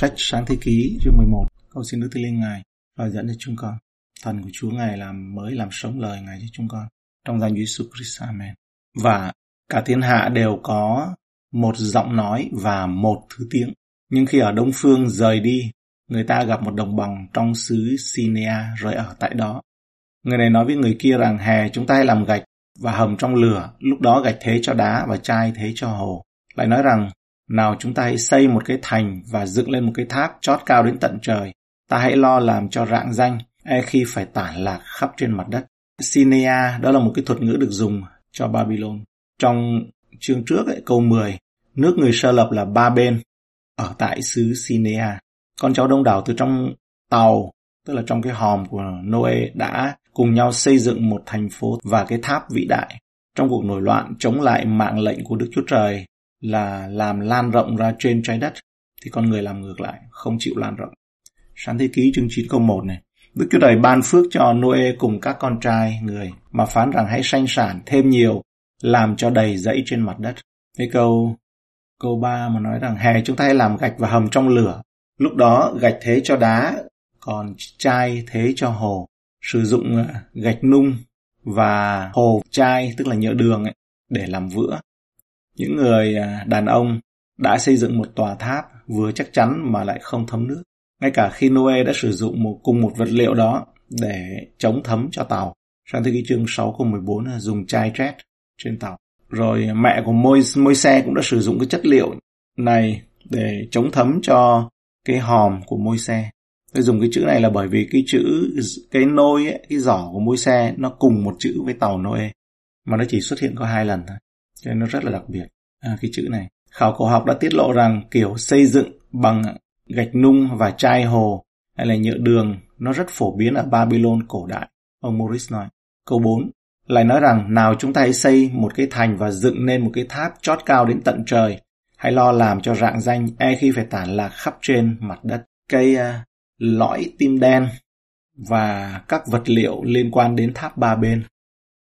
Sách Sáng Thế Ký chương 11 Cầu xin Đức Thánh Linh Ngài và dẫn cho chúng con. Thần của Chúa Ngài làm mới làm sống lời Ngài cho chúng con. Trong danh Chúa Jesus Christ. Amen. Và cả thiên hạ đều có một giọng nói và một thứ tiếng. Nhưng khi ở Đông Phương rời đi, người ta gặp một đồng bằng trong xứ Sinea rồi ở tại đó. Người này nói với người kia rằng hè chúng ta hãy làm gạch và hầm trong lửa, lúc đó gạch thế cho đá và chai thế cho hồ. Lại nói rằng nào chúng ta hãy xây một cái thành và dựng lên một cái tháp chót cao đến tận trời. Ta hãy lo làm cho rạng danh, e khi phải tản lạc khắp trên mặt đất. Sinea đó là một cái thuật ngữ được dùng cho Babylon. Trong chương trước ấy, câu 10, nước người sơ lập là ba bên ở tại xứ Sinea. Con cháu đông đảo từ trong tàu, tức là trong cái hòm của Noe đã cùng nhau xây dựng một thành phố và cái tháp vĩ đại. Trong cuộc nổi loạn chống lại mạng lệnh của Đức Chúa Trời là làm lan rộng ra trên trái đất thì con người làm ngược lại, không chịu lan rộng. Sáng thế ký chương 9 câu 1 này. Đức Chúa Trời ban phước cho Noe cùng các con trai người mà phán rằng hãy sanh sản thêm nhiều, làm cho đầy dẫy trên mặt đất. Cái câu câu 3 mà nói rằng hè chúng ta hãy làm gạch và hầm trong lửa. Lúc đó gạch thế cho đá, còn chai thế cho hồ. Sử dụng ờ, gạch nung và hồ chai tức là nhựa đường ấy, để làm vữa những người à, đàn ông đã xây dựng một tòa tháp vừa chắc chắn mà lại không thấm nước. Ngay cả khi Noe đã sử dụng một cùng một vật liệu đó để chống thấm cho tàu. Sang thế kỷ chương 6 câu 14 là dùng chai trét trên tàu. Rồi mẹ của môi, môi xe cũng đã sử dụng cái chất liệu này để chống thấm cho cái hòm của môi xe. Tôi dùng cái chữ này là bởi vì cái chữ cái nôi ấy, cái giỏ của môi xe nó cùng một chữ với tàu Noe mà nó chỉ xuất hiện có hai lần thôi cho nên nó rất là đặc biệt. À, cái chữ này. Khảo cổ học đã tiết lộ rằng kiểu xây dựng bằng gạch nung và chai hồ hay là nhựa đường nó rất phổ biến ở Babylon cổ đại. Ông Morris nói câu 4 lại nói rằng nào chúng ta hãy xây một cái thành và dựng nên một cái tháp chót cao đến tận trời. Hãy lo làm cho rạng danh e khi phải tản lạc khắp trên mặt đất. Cây uh, lõi tim đen và các vật liệu liên quan đến tháp ba bên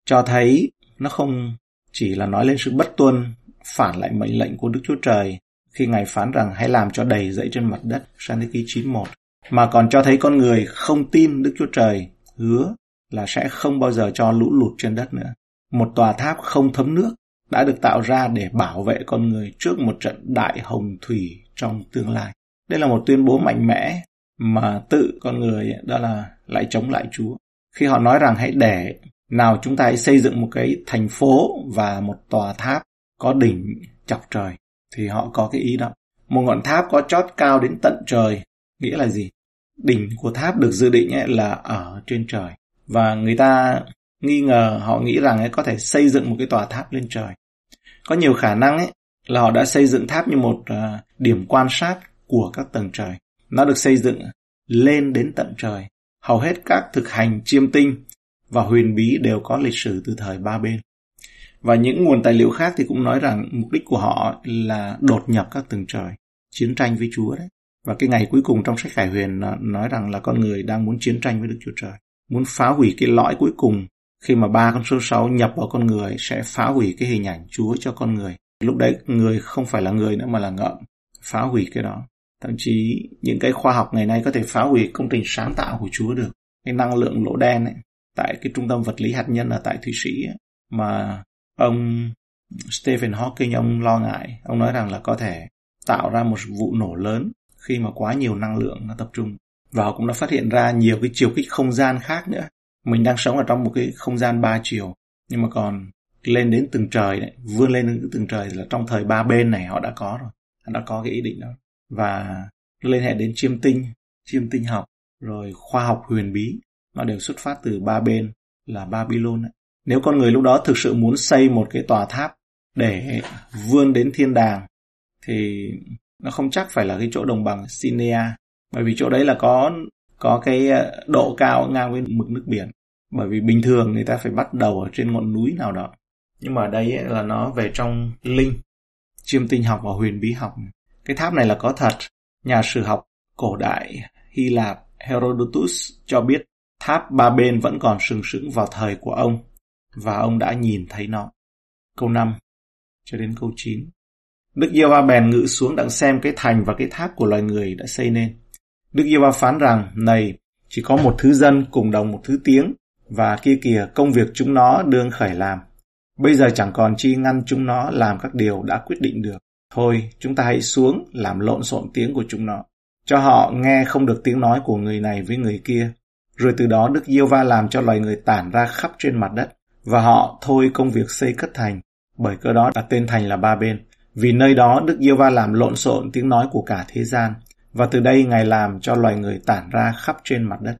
cho thấy nó không chỉ là nói lên sự bất tuân, phản lại mệnh lệnh của Đức Chúa Trời khi Ngài phán rằng hãy làm cho đầy dẫy trên mặt đất, sang thế ký 91, mà còn cho thấy con người không tin Đức Chúa Trời hứa là sẽ không bao giờ cho lũ lụt trên đất nữa. Một tòa tháp không thấm nước đã được tạo ra để bảo vệ con người trước một trận đại hồng thủy trong tương lai. Đây là một tuyên bố mạnh mẽ mà tự con người đó là lại chống lại Chúa. Khi họ nói rằng hãy để nào chúng ta hãy xây dựng một cái thành phố và một tòa tháp có đỉnh chọc trời. Thì họ có cái ý đó. Một ngọn tháp có chót cao đến tận trời. Nghĩa là gì? Đỉnh của tháp được dự định ấy là ở trên trời. Và người ta nghi ngờ, họ nghĩ rằng ấy có thể xây dựng một cái tòa tháp lên trời. Có nhiều khả năng ấy là họ đã xây dựng tháp như một uh, điểm quan sát của các tầng trời. Nó được xây dựng lên đến tận trời. Hầu hết các thực hành chiêm tinh và huyền bí đều có lịch sử từ thời ba bên. Và những nguồn tài liệu khác thì cũng nói rằng mục đích của họ là đột nhập các tầng trời, chiến tranh với Chúa đấy. Và cái ngày cuối cùng trong sách Khải Huyền à, nói rằng là con người đang muốn chiến tranh với Đức Chúa Trời. Muốn phá hủy cái lõi cuối cùng khi mà ba con số 6 nhập vào con người sẽ phá hủy cái hình ảnh Chúa cho con người. Lúc đấy người không phải là người nữa mà là ngợm, phá hủy cái đó. Thậm chí những cái khoa học ngày nay có thể phá hủy công trình sáng tạo của Chúa được. Cái năng lượng lỗ đen ấy, tại cái trung tâm vật lý hạt nhân ở tại Thụy Sĩ mà ông Stephen Hawking ông lo ngại, ông nói rằng là có thể tạo ra một vụ nổ lớn khi mà quá nhiều năng lượng nó tập trung. Và họ cũng đã phát hiện ra nhiều cái chiều kích không gian khác nữa. Mình đang sống ở trong một cái không gian ba chiều, nhưng mà còn lên đến từng trời đấy, vươn lên đến từng trời là trong thời ba bên này họ đã có rồi, họ đã có cái ý định đó. Và liên hệ đến chiêm tinh, chiêm tinh học, rồi khoa học huyền bí nó đều xuất phát từ ba bên là Babylon. Nếu con người lúc đó thực sự muốn xây một cái tòa tháp để vươn đến thiên đàng, thì nó không chắc phải là cái chỗ đồng bằng Sinea. Bởi vì chỗ đấy là có có cái ờ, độ cao ngang với mực nước biển. Bởi vì bình thường người ta phải bắt đầu ở trên ngọn núi nào đó. Nhưng mà ở đây ấy là nó về trong linh, chiêm tinh học và huyền bí học. Cái tháp này là có thật. Nhà sử học cổ đại Hy Lạp Herodotus cho biết Tháp ba bên vẫn còn sừng sững vào thời của ông, và ông đã nhìn thấy nó. Câu 5 cho đến câu 9 Đức Giê-va bèn ngự xuống đặng xem cái thành và cái tháp của loài người đã xây nên. Đức Giê-va phán rằng, này, chỉ có một thứ dân cùng đồng một thứ tiếng, và kia kìa công việc chúng nó đương khởi làm. Bây giờ chẳng còn chi ngăn chúng nó làm các điều đã quyết định được. Thôi, chúng ta hãy xuống làm lộn xộn tiếng của chúng nó. Cho họ nghe không được tiếng nói của người này với người kia. Rồi từ đó Đức Diêu Va làm cho loài người tản ra khắp trên mặt đất. Và họ thôi công việc xây cất thành. Bởi cơ đó đặt tên thành là Ba Bên. Vì nơi đó Đức Diêu Va làm lộn xộn tiếng nói của cả thế gian. Và từ đây Ngài làm cho loài người tản ra khắp trên mặt đất.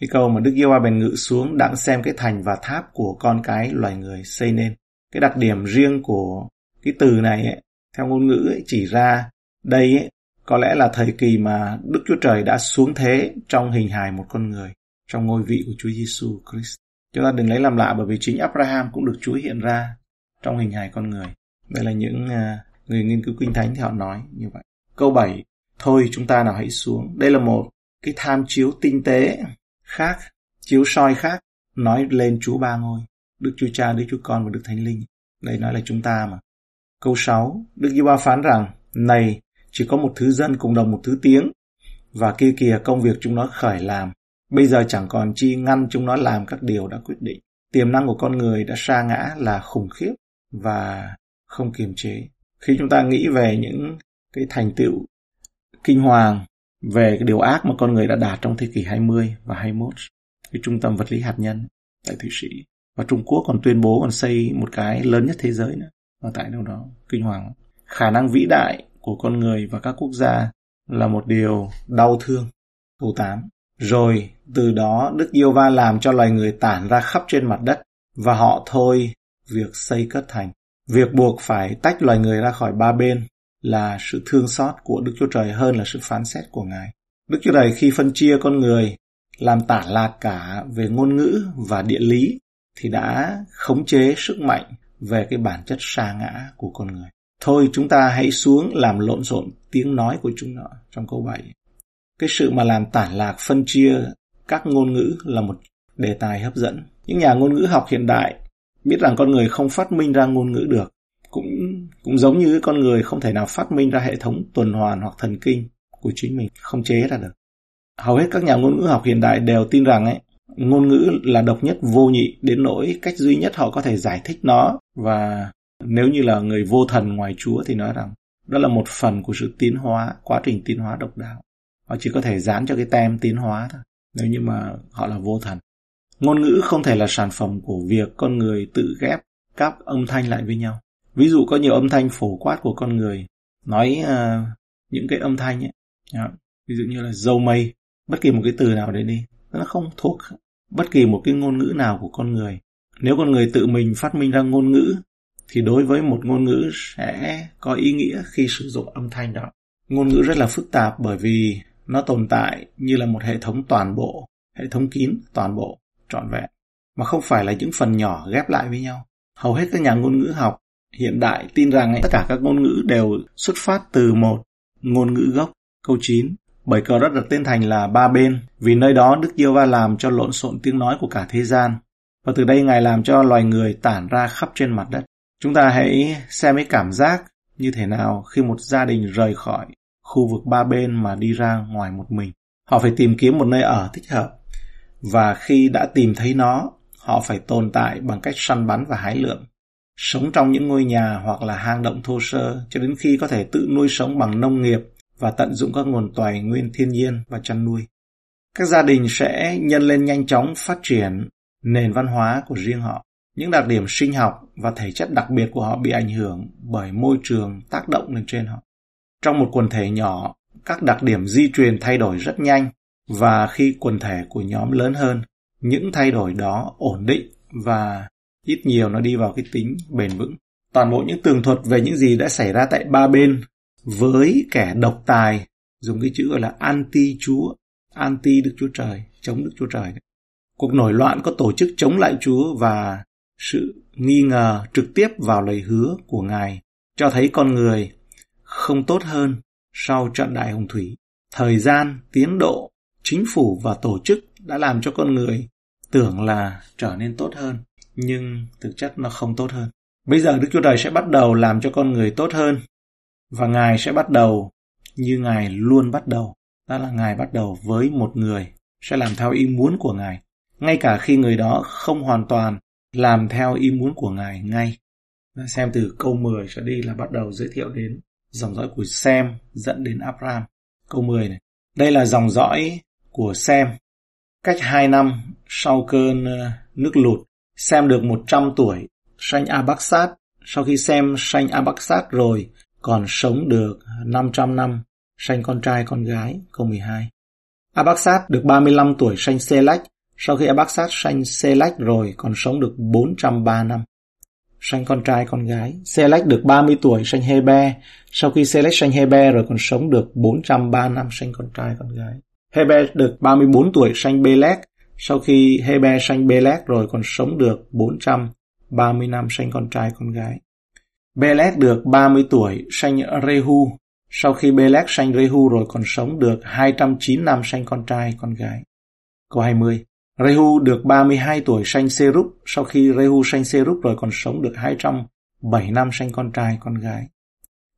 Cái câu mà Đức Diêu Va bèn ngự xuống đặng xem cái thành và tháp của con cái loài người xây nên. Cái đặc điểm riêng của cái từ này ấy, theo ngôn ngữ ấy, chỉ ra đây ấy, có lẽ là thời kỳ mà Đức Chúa Trời đã xuống thế trong hình hài một con người, trong ngôi vị của Chúa Giêsu Christ. Chúng ta đừng lấy làm lạ bởi vì chính Abraham cũng được Chúa hiện ra trong hình hài con người. Đây là những uh, người nghiên cứu kinh thánh thì họ nói như vậy. Câu 7. Thôi chúng ta nào hãy xuống. Đây là một cái tham chiếu tinh tế khác, chiếu soi khác, nói lên Chúa Ba Ngôi, Đức Chúa Cha, Đức Chúa Con và Đức Thánh Linh. Đây nói là chúng ta mà. Câu 6, Đức Giê-hô phán rằng, này, chỉ có một thứ dân cùng đồng một thứ tiếng, và kia kìa công việc chúng nó khởi làm. Bây giờ chẳng còn chi ngăn chúng nó làm các điều đã quyết định. Tiềm năng của con người đã sa ngã là khủng khiếp và không kiềm chế. Khi chúng ta nghĩ về những cái thành tựu kinh hoàng về cái điều ác mà con người đã đạt trong thế kỷ 20 và 21, cái trung tâm vật lý hạt nhân tại Thụy Sĩ. Và Trung Quốc còn tuyên bố còn xây một cái lớn nhất thế giới nữa ở tại đâu đó kinh hoàng. Khả năng vĩ đại của con người và các quốc gia là một điều đau thương. Câu 8. Rồi, từ đó Đức Yêu Va làm cho loài người tản ra khắp trên mặt đất, và họ thôi, việc xây cất thành. Việc buộc phải tách loài người ra khỏi ba bên là sự thương xót của Đức Chúa Trời hơn là sự phán xét của Ngài. Đức Chúa Trời khi phân chia con người, làm tản lạc cả về ngôn ngữ và địa lý, thì đã khống chế sức mạnh về cái bản chất sa ngã của con người. Thôi chúng ta hãy xuống làm lộn xộn tiếng nói của chúng nó trong câu 7. Cái sự mà làm tản lạc phân chia các ngôn ngữ là một đề tài hấp dẫn. Những nhà ngôn ngữ học hiện đại biết rằng con người không phát minh ra ngôn ngữ được cũng cũng giống như con người không thể nào phát minh ra hệ thống tuần hoàn hoặc thần kinh của chính mình không chế ra được. Hầu hết các nhà ngôn ngữ học hiện đại đều tin rằng ấy ngôn ngữ là độc nhất vô nhị đến nỗi cách duy nhất họ có thể giải thích nó. Và nếu như là người vô thần ngoài Chúa thì nói rằng đó là một phần của sự tiến hóa, quá trình tiến hóa độc đáo. Họ chỉ có thể dán cho cái tem tiến hóa thôi, nếu như mà họ là vô thần. Ngôn ngữ không thể là sản phẩm của việc con người tự ghép các âm thanh lại với nhau. Ví dụ có nhiều âm thanh phổ quát của con người, nói uh, những cái âm thanh ấy, yeah. ví dụ như là dâu mây, bất kỳ một cái từ nào đấy đi, nó không thuộc bất kỳ một cái ngôn ngữ nào của con người. Nếu con người tự mình phát minh ra ngôn ngữ, thì đối với một ngôn ngữ sẽ có ý nghĩa khi sử dụng âm thanh đó. Ngôn ngữ rất là phức tạp bởi vì nó tồn tại như là một hệ thống toàn bộ, hệ thống kín toàn bộ, trọn vẹn, mà không phải là những phần nhỏ ghép lại với nhau. Hầu hết các nhà ngôn ngữ học hiện đại tin rằng ấy, tất cả các ngôn ngữ đều xuất phát từ một ngôn ngữ gốc. Câu 9. Bởi cờ đất đặt tên thành là ba bên, vì nơi đó Đức Yêu Va làm cho lộn xộn tiếng nói của cả thế gian. Và từ đây Ngài làm cho loài người tản ra khắp trên mặt đất. Chúng ta hãy xem cái cảm giác như thế nào khi một gia đình rời khỏi khu vực ba bên mà đi ra ngoài một mình. Họ phải tìm kiếm một nơi ở thích hợp. Và khi đã tìm thấy nó, họ phải tồn tại bằng cách săn bắn và hái lượm sống trong những ngôi nhà hoặc là hang động thô sơ cho đến khi có thể tự nuôi sống bằng nông nghiệp và tận dụng các nguồn tài nguyên thiên nhiên và chăn nuôi. Các gia đình sẽ nhân lên nhanh chóng phát triển nền văn hóa của riêng họ. Những đặc điểm sinh học và thể chất đặc biệt của họ bị ảnh hưởng bởi môi trường tác động lên trên họ. Trong một quần thể nhỏ, các đặc điểm di truyền thay đổi rất nhanh và khi quần thể của nhóm lớn hơn, những thay đổi đó ổn định và ít nhiều nó đi vào cái tính bền vững. Toàn bộ những tường thuật về những gì đã xảy ra tại ba bên với kẻ độc tài dùng cái chữ gọi là anti Chúa, anti Đức Chúa Trời, chống Đức Chúa Trời. Cuộc nổi loạn có tổ chức chống lại Chúa và sự nghi ngờ trực tiếp vào lời hứa của Ngài cho thấy con người không tốt hơn sau trận đại hồng thủy. Thời gian, tiến độ, chính phủ và tổ chức đã làm cho con người tưởng là trở nên tốt hơn nhưng thực chất nó không tốt hơn. Bây giờ Đức Chúa Trời sẽ bắt đầu làm cho con người tốt hơn và Ngài sẽ bắt đầu như Ngài luôn bắt đầu. Đó là Ngài bắt đầu với một người sẽ làm theo ý muốn của Ngài, ngay cả khi người đó không hoàn toàn làm theo ý muốn của Ngài ngay. Xem từ câu 10 trở đi là bắt đầu giới thiệu đến dòng dõi của Sem dẫn đến Abraham. Câu 10 này. Đây là dòng dõi của Sem. Cách 2 năm sau cơn ờ, nước lụt, Sem được 100 tuổi, sanh Abaxat. Sau khi Sem sanh Abaxat rồi, còn sống được 500 năm, sanh con trai con gái. Câu 12. Abaxat được 35 tuổi sanh Selach. Sau khi Abaxat sanh Selach rồi, còn sống được 403 năm sanh con trai, con gái. Selech được 30 tuổi, sanh Hebe. Sau khi Selech sanh Hebe rồi còn sống được 403 năm, sanh con trai, con gái. Hebe được 34 tuổi, sanh Belek. Sau khi Hebe sanh Belek rồi còn sống được 430 năm, sanh con trai, con gái. Belek được 30 tuổi, sanh Rehu. Sau khi Belek sanh Rehu rồi còn sống được 209 năm, sanh con trai, con gái. Câu 20. Rehu được 32 tuổi sanh Serup, sau khi Rehu sanh Serup rồi còn sống được 207 năm sanh con trai con gái.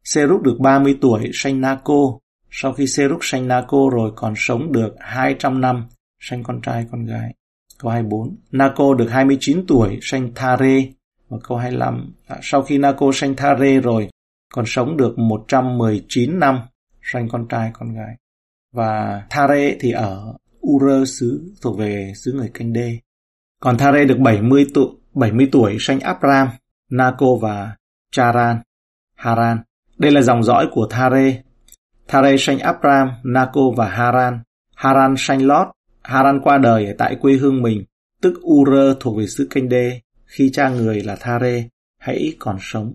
Serup được 30 tuổi sanh Nako, sau khi Serup sanh Nako rồi còn sống được 200 năm sanh con trai con gái. Câu 24. Nako được 29 tuổi sanh Thare và câu 25. À, Sau khi Nako sanh Thare rồi còn sống được 119 năm sanh con trai con gái. Và Thare thì ở Ur xứ thuộc về xứ người canh đê. Còn Thare được 70 tuổi, 70 tuổi sanh Abram, Nako và Charan, Haran. Đây là dòng dõi của Thare. Thare sanh Abram, Nako và Haran. Haran sanh Lot. Haran qua đời ở tại quê hương mình, tức Ur thuộc về xứ canh đê, khi cha người là Thare hãy còn sống.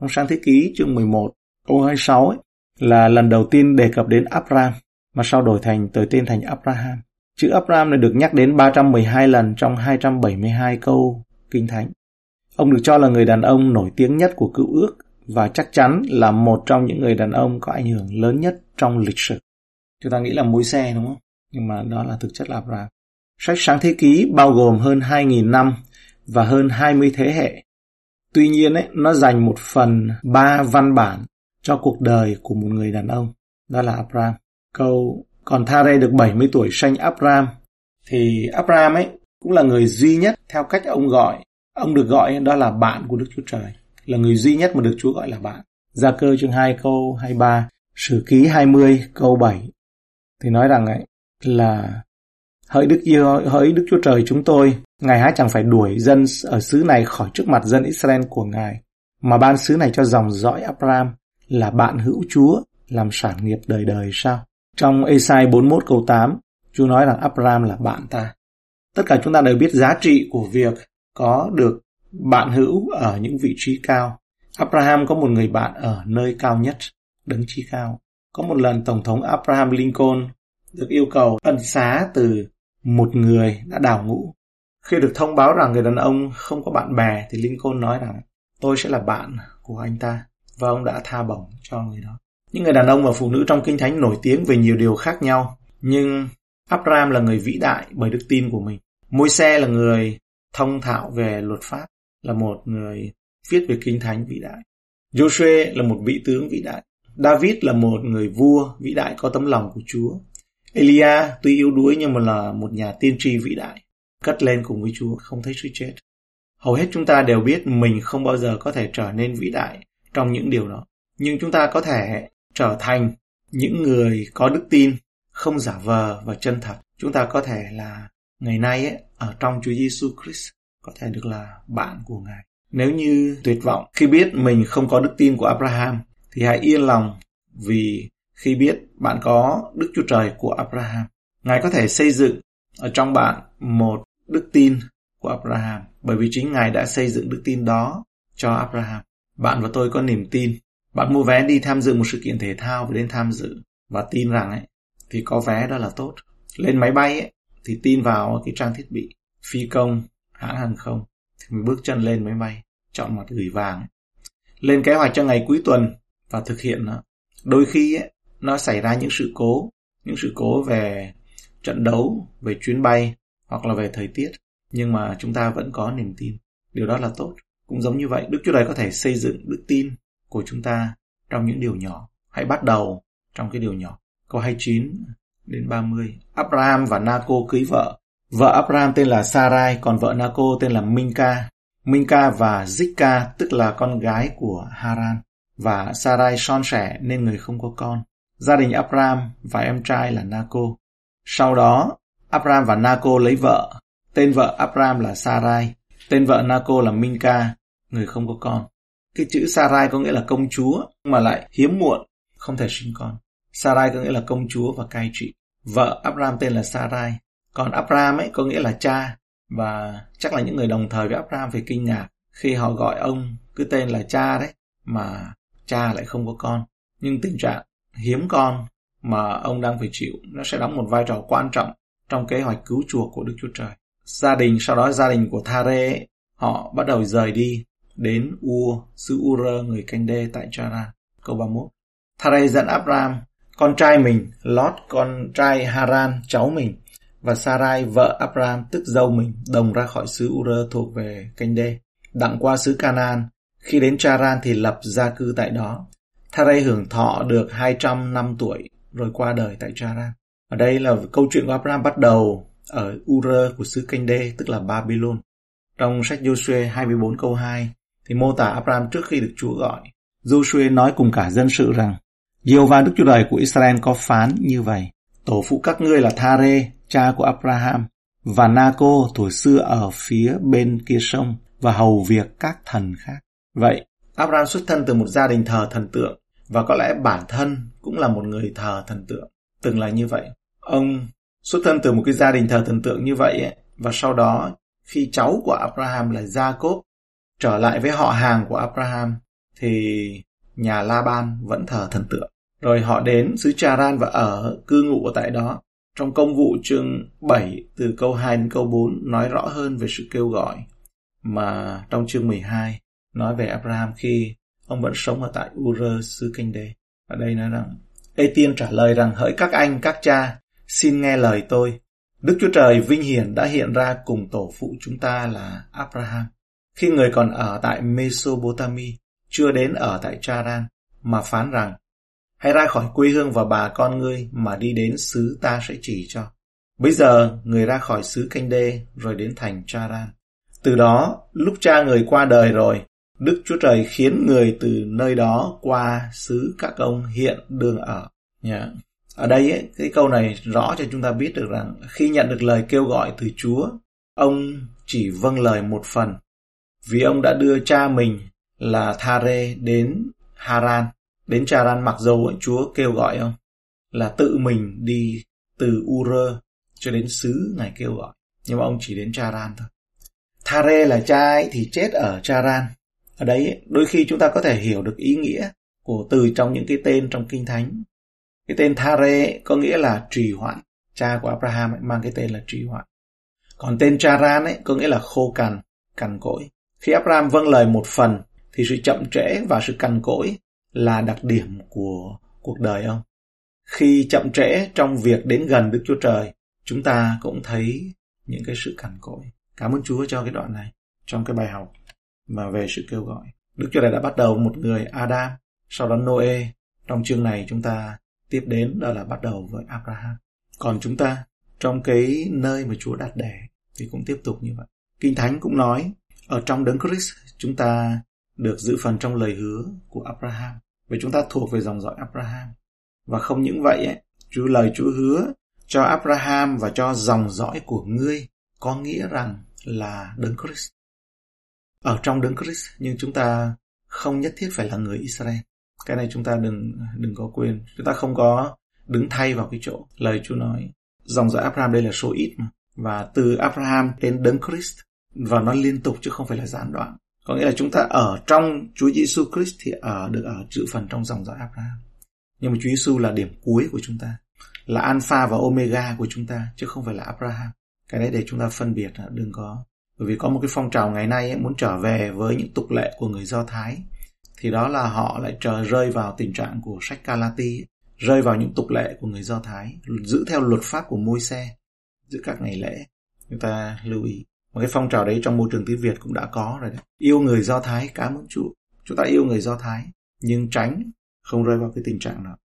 Trong sáng thế ký chương 11, câu 26 ấy, là lần đầu tiên đề cập đến Abram mà sau đổi thành tới tên thành Abraham. Chữ Abraham này được nhắc đến 312 lần trong 272 câu Kinh Thánh. Ông được cho là người đàn ông nổi tiếng nhất của cựu ước và chắc chắn là một trong những người đàn ông có ảnh hưởng lớn nhất trong lịch sử. Chúng ta nghĩ là mối xe đúng không? Nhưng mà đó là thực chất là Abraham. Sách sáng thế ký bao gồm hơn 2.000 năm và hơn 20 thế hệ. Tuy nhiên, ấy, nó dành một phần ba văn bản cho cuộc đời của một người đàn ông, đó là Abraham. Câu còn Thare được 70 tuổi sanh Abram thì Abram ấy cũng là người duy nhất theo cách ông gọi. Ông được gọi đó là bạn của Đức Chúa Trời, là người duy nhất mà được Chúa gọi là bạn. Gia cơ chương 2 câu 23, Sử ký 20 câu 7 thì nói rằng ấy là hỡi Đức hỡi Đức Chúa Trời chúng tôi, Ngài há chẳng phải đuổi dân ở xứ này khỏi trước mặt dân Israel của Ngài, mà ban xứ này cho dòng dõi Abraham là bạn hữu Chúa, làm sản nghiệp đời đời sao? Trong Esai 41 câu 8, Chúa nói rằng Abraham là bạn ta. Tất cả chúng ta đều biết giá trị của việc có được bạn hữu ở những vị trí cao. Abraham có một người bạn ở nơi cao nhất, đứng trí cao. Có một lần Tổng thống Abraham Lincoln được yêu cầu ân xá từ một người đã đào ngũ. Khi được thông báo rằng người đàn ông không có bạn bè thì Lincoln nói rằng tôi sẽ là bạn của anh ta và ông đã tha bổng cho người đó. Những người đàn ông và phụ nữ trong Kinh Thánh nổi tiếng về nhiều điều khác nhau, nhưng Abraham là người vĩ đại bởi đức tin của mình. Môi xe là người thông thạo về luật pháp, là một người viết về Kinh Thánh vĩ đại. Joshua là một vị tướng vĩ đại. David là một người vua vĩ đại có tấm lòng của Chúa. Elia tuy yếu đuối nhưng mà là một nhà tiên tri vĩ đại, cất lên cùng với Chúa, không thấy sự chết. Hầu hết chúng ta đều biết mình không bao giờ có thể trở nên vĩ đại trong những điều đó. Nhưng chúng ta có thể trở thành những người có đức tin, không giả vờ và chân thật. Chúng ta có thể là ngày nay ấy, ở trong Chúa Giêsu Christ có thể được là bạn của Ngài. Nếu như tuyệt vọng khi biết mình không có đức tin của Abraham thì hãy yên lòng vì khi biết bạn có Đức Chúa Trời của Abraham. Ngài có thể xây dựng ở trong bạn một đức tin của Abraham bởi vì chính Ngài đã xây dựng đức tin đó cho Abraham. Bạn và tôi có niềm tin bạn mua vé đi tham dự một sự kiện thể thao và đến tham dự và tin rằng ấy thì có vé đó là tốt. Lên máy bay ấy thì tin vào cái trang thiết bị phi công hãng hàng không thì mình bước chân lên máy bay chọn mặt gửi vàng ấy. lên kế hoạch cho ngày cuối tuần và thực hiện nó đôi khi ấy, nó xảy ra những sự cố những sự cố về trận đấu về chuyến bay hoặc là về thời tiết nhưng mà chúng ta vẫn có niềm tin điều đó là tốt cũng giống như vậy đức chúa trời có thể xây dựng đức tin của chúng ta trong những điều nhỏ. Hãy bắt đầu trong cái điều nhỏ. Câu 29 đến 30. Abraham và Naco cưới vợ. Vợ Abraham tên là Sarai, còn vợ Naco tên là Minka. Minka và Zika tức là con gái của Haran. Và Sarai son sẻ nên người không có con. Gia đình Abraham và em trai là Naco. Sau đó, Abraham và Naco lấy vợ. Tên vợ Abraham là Sarai. Tên vợ Naco là Minka, người không có con. Cái chữ Sarai có nghĩa là công chúa, mà lại hiếm muộn, không thể sinh con. Sarai có nghĩa là công chúa và cai trị. Vợ Abraham tên là Sarai. Còn Abraham ấy có nghĩa là cha. Và chắc là những người đồng thời với Abraham phải kinh ngạc khi họ gọi ông cứ tên là cha đấy, mà cha lại không có con. Nhưng tình trạng hiếm con mà ông đang phải chịu nó sẽ đóng một vai trò quan trọng trong kế hoạch cứu chuộc của Đức Chúa Trời. Gia đình, sau đó gia đình của Thare, họ bắt đầu rời đi đến Ua, xứ Ur, người canh đê tại Charan. Câu 31. Thare dẫn Abram, con trai mình, Lot, con trai Haran, cháu mình, và Sarai, vợ Abram, tức dâu mình, đồng ra khỏi xứ Ur thuộc về canh đê. Đặng qua xứ Canaan, khi đến Charan thì lập gia cư tại đó. Thare hưởng thọ được 200 năm tuổi, rồi qua đời tại Charan. Ở đây là câu chuyện của Abram bắt đầu ở Ur của xứ Canh Đê, tức là Babylon. Trong sách Joshua 24 câu 2 thì mô tả Abraham trước khi được Chúa gọi. Joshua nói cùng cả dân sự rằng Giê-hova Đức Chúa Trời của Israel có phán như vậy. Tổ phụ các ngươi là Thare, cha của Abraham, và Naco tuổi xưa ở phía bên kia sông và hầu việc các thần khác. Vậy, Abraham xuất thân từ một gia đình thờ thần tượng và có lẽ bản thân cũng là một người thờ thần tượng. Từng là như vậy. Ông xuất thân từ một cái gia đình thờ thần tượng như vậy ấy, và sau đó khi cháu của Abraham là Jacob trở lại với họ hàng của Abraham thì nhà Laban vẫn thờ thần tượng. Rồi họ đến xứ Charan và ở cư ngụ tại đó. Trong công vụ chương 7 từ câu 2 đến câu 4 nói rõ hơn về sự kêu gọi mà trong chương 12 nói về Abraham khi ông vẫn sống ở tại Ur xứ Kinh Đê. Ở đây nói rằng Ê Tiên trả lời rằng hỡi các anh, các cha, xin nghe lời tôi. Đức Chúa Trời vinh hiển đã hiện ra cùng tổ phụ chúng ta là Abraham. Khi người còn ở tại Mesopotamia, chưa đến ở tại Charan, mà phán rằng, hãy ra khỏi quê hương và bà con ngươi mà đi đến xứ ta sẽ chỉ cho. Bây giờ, người ra khỏi xứ Canh Đê rồi đến thành Charan. Từ đó, lúc cha người qua đời rồi, Đức Chúa Trời khiến người từ nơi đó qua xứ các ông hiện đường ở. Yeah. Ở đây ấy, cái câu này rõ cho chúng ta biết được rằng khi nhận được lời kêu gọi từ Chúa, ông chỉ vâng lời một phần. Vì ông đã đưa cha mình là Thare đến Haran, đến Charan mặc dầu Chúa kêu gọi ông là tự mình đi từ Ur cho đến xứ ngài kêu gọi. Nhưng mà ông chỉ đến Charan thôi. Thare là cha ấy thì chết ở Charan. Ở đấy đôi khi chúng ta có thể hiểu được ý nghĩa của từ trong những cái tên trong Kinh Thánh cái tên Thare có nghĩa là trì hoãn. Cha của Abraham ấy, mang cái tên là trì hoãn. Còn tên Charan ấy có nghĩa là khô cằn, cằn cỗi. Khi Abraham vâng lời một phần thì sự chậm trễ và sự cằn cỗi là đặc điểm của cuộc đời ông. Khi chậm trễ trong việc đến gần Đức Chúa Trời, chúng ta cũng thấy những cái sự cằn cỗi. Cảm ơn Chúa cho cái đoạn này trong cái bài học mà về sự kêu gọi. Đức Chúa Trời đã bắt đầu một người Adam, sau đó Noe. Trong chương này chúng ta tiếp đến đó là bắt đầu với Abraham. Còn chúng ta trong cái nơi mà Chúa đặt để thì cũng tiếp tục như vậy. Kinh Thánh cũng nói ở trong đấng Christ chúng ta được giữ phần trong lời hứa của Abraham. và chúng ta thuộc về dòng dõi Abraham. Và không những vậy ấy, Chúa lời Chúa hứa cho Abraham và cho dòng dõi của ngươi có nghĩa rằng là đấng Christ. Ở trong đấng Christ nhưng chúng ta không nhất thiết phải là người Israel cái này chúng ta đừng đừng có quên chúng ta không có đứng thay vào cái chỗ lời Chúa nói dòng dõi Abraham đây là số ít mà và từ Abraham đến đấng Christ và nó liên tục chứ không phải là gián đoạn. Có nghĩa là chúng ta ở trong Chúa Giêsu Christ thì ở được ở chữ phần trong dòng dõi Abraham. Nhưng mà Chúa Giêsu là điểm cuối của chúng ta là alpha và omega của chúng ta chứ không phải là Abraham. Cái đấy để chúng ta phân biệt à, đừng có. Bởi vì có một cái phong trào ngày nay ấy, muốn trở về với những tục lệ của người Do Thái thì đó là họ lại trở rơi vào tình trạng của sách Galati rơi vào những tục lệ của người Do Thái giữ theo luật pháp của môi xe giữ các ngày lễ. Chúng ta lưu ý một cái phong trào đấy trong môi trường tiếng Việt cũng đã có rồi đấy. yêu người Do Thái, cảm ơn Chúa chúng ta yêu người Do Thái, nhưng tránh không rơi vào cái tình trạng đó